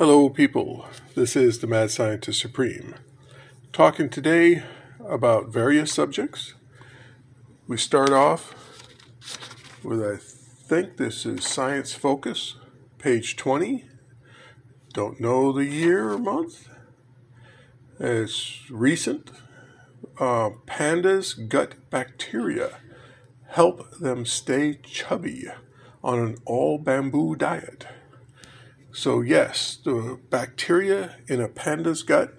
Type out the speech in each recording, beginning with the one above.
Hello, people. This is the Mad Scientist Supreme. Talking today about various subjects. We start off with, I think this is Science Focus, page 20. Don't know the year or month. It's recent. Uh, pandas' gut bacteria help them stay chubby on an all bamboo diet. So, yes, the bacteria in a panda's gut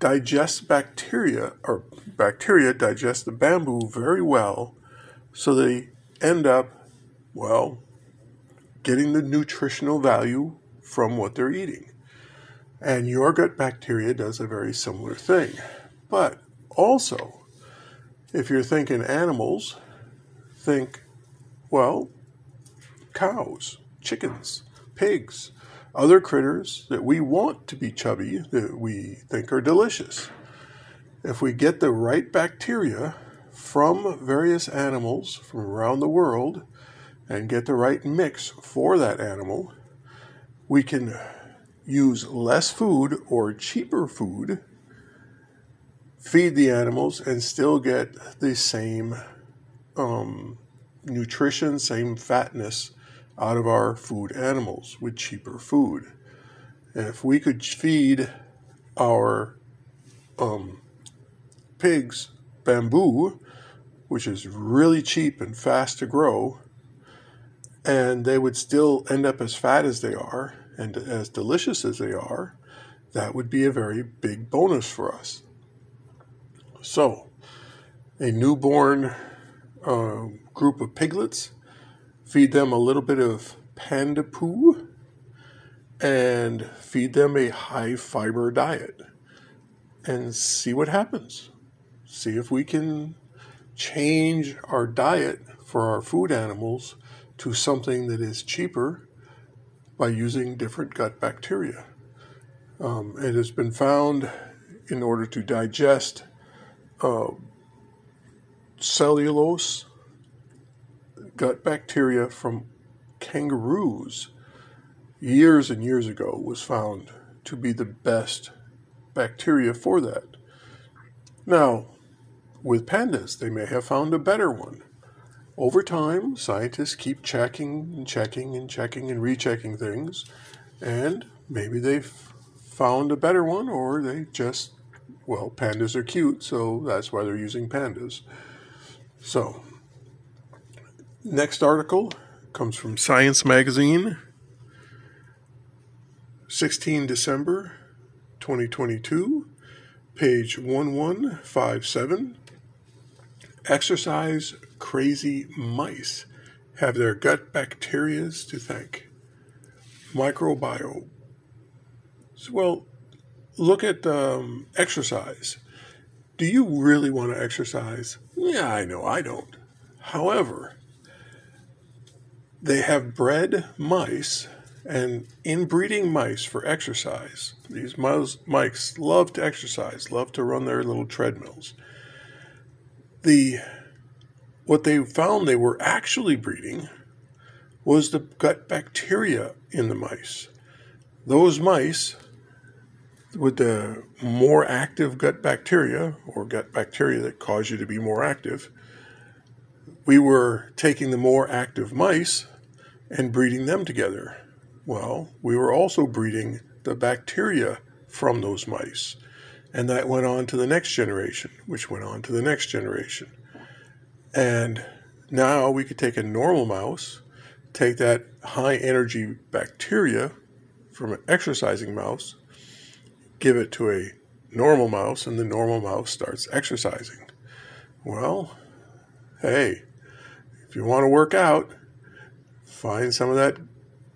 digest bacteria, or bacteria digest the bamboo very well, so they end up, well, getting the nutritional value from what they're eating. And your gut bacteria does a very similar thing. But also, if you're thinking animals, think, well, cows, chickens, pigs, other critters that we want to be chubby, that we think are delicious. If we get the right bacteria from various animals from around the world and get the right mix for that animal, we can use less food or cheaper food, feed the animals, and still get the same um, nutrition, same fatness out of our food animals with cheaper food. And if we could feed our um, pigs bamboo, which is really cheap and fast to grow, and they would still end up as fat as they are and as delicious as they are, that would be a very big bonus for us. So, a newborn uh, group of piglets feed them a little bit of panda poo, and feed them a high fiber diet and see what happens. See if we can change our diet for our food animals to something that is cheaper by using different gut bacteria. Um, it has been found in order to digest uh, cellulose gut bacteria from kangaroos years and years ago was found to be the best bacteria for that. Now, with pandas, they may have found a better one. Over time, scientists keep checking and checking and checking and rechecking things, and maybe they've found a better one, or they just, well, pandas are cute, so that's why they're using pandas. So, Next article comes from Science Magazine, 16 December 2022, page 1157. Exercise crazy mice have their gut bacteria to thank. Microbiome. Well, look at um, exercise. Do you really want to exercise? Yeah, I know I don't. However, they have bred mice and inbreeding mice for exercise. These mice, mice love to exercise, love to run their little treadmills. The what they found they were actually breeding was the gut bacteria in the mice. Those mice with the more active gut bacteria or gut bacteria that cause you to be more active, we were taking the more active mice and breeding them together. Well, we were also breeding the bacteria from those mice. And that went on to the next generation, which went on to the next generation. And now we could take a normal mouse, take that high energy bacteria from an exercising mouse, give it to a normal mouse, and the normal mouse starts exercising. Well, hey, if you want to work out, find some of that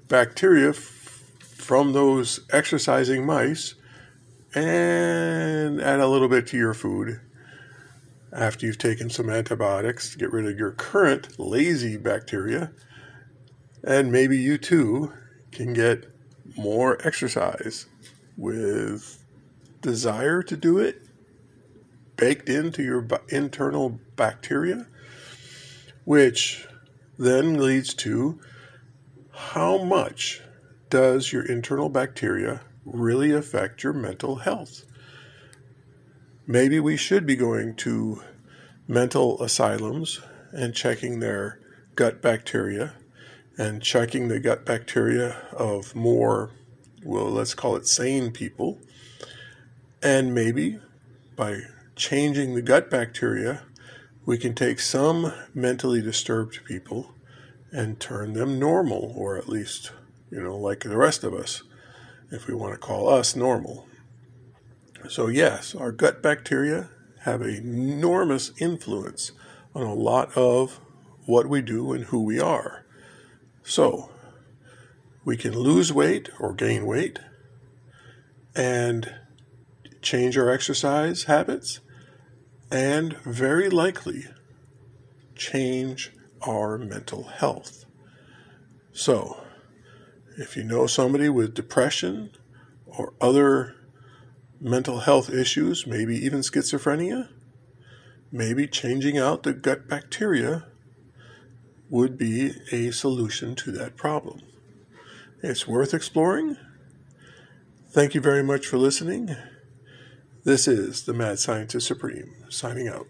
bacteria f- from those exercising mice and add a little bit to your food after you've taken some antibiotics to get rid of your current lazy bacteria. And maybe you too can get more exercise with desire to do it baked into your internal bacteria, which then leads to how much does your internal bacteria really affect your mental health? Maybe we should be going to mental asylums and checking their gut bacteria and checking the gut bacteria of more, well, let's call it sane people. And maybe by changing the gut bacteria, we can take some mentally disturbed people and turn them normal, or at least, you know, like the rest of us, if we want to call us normal. So, yes, our gut bacteria have an enormous influence on a lot of what we do and who we are. So, we can lose weight or gain weight and change our exercise habits and very likely change our mental health. So, if you know somebody with depression or other mental health issues, maybe even schizophrenia, maybe changing out the gut bacteria would be a solution to that problem. It's worth exploring. Thank you very much for listening. This is the Mad Scientist Supreme, signing out.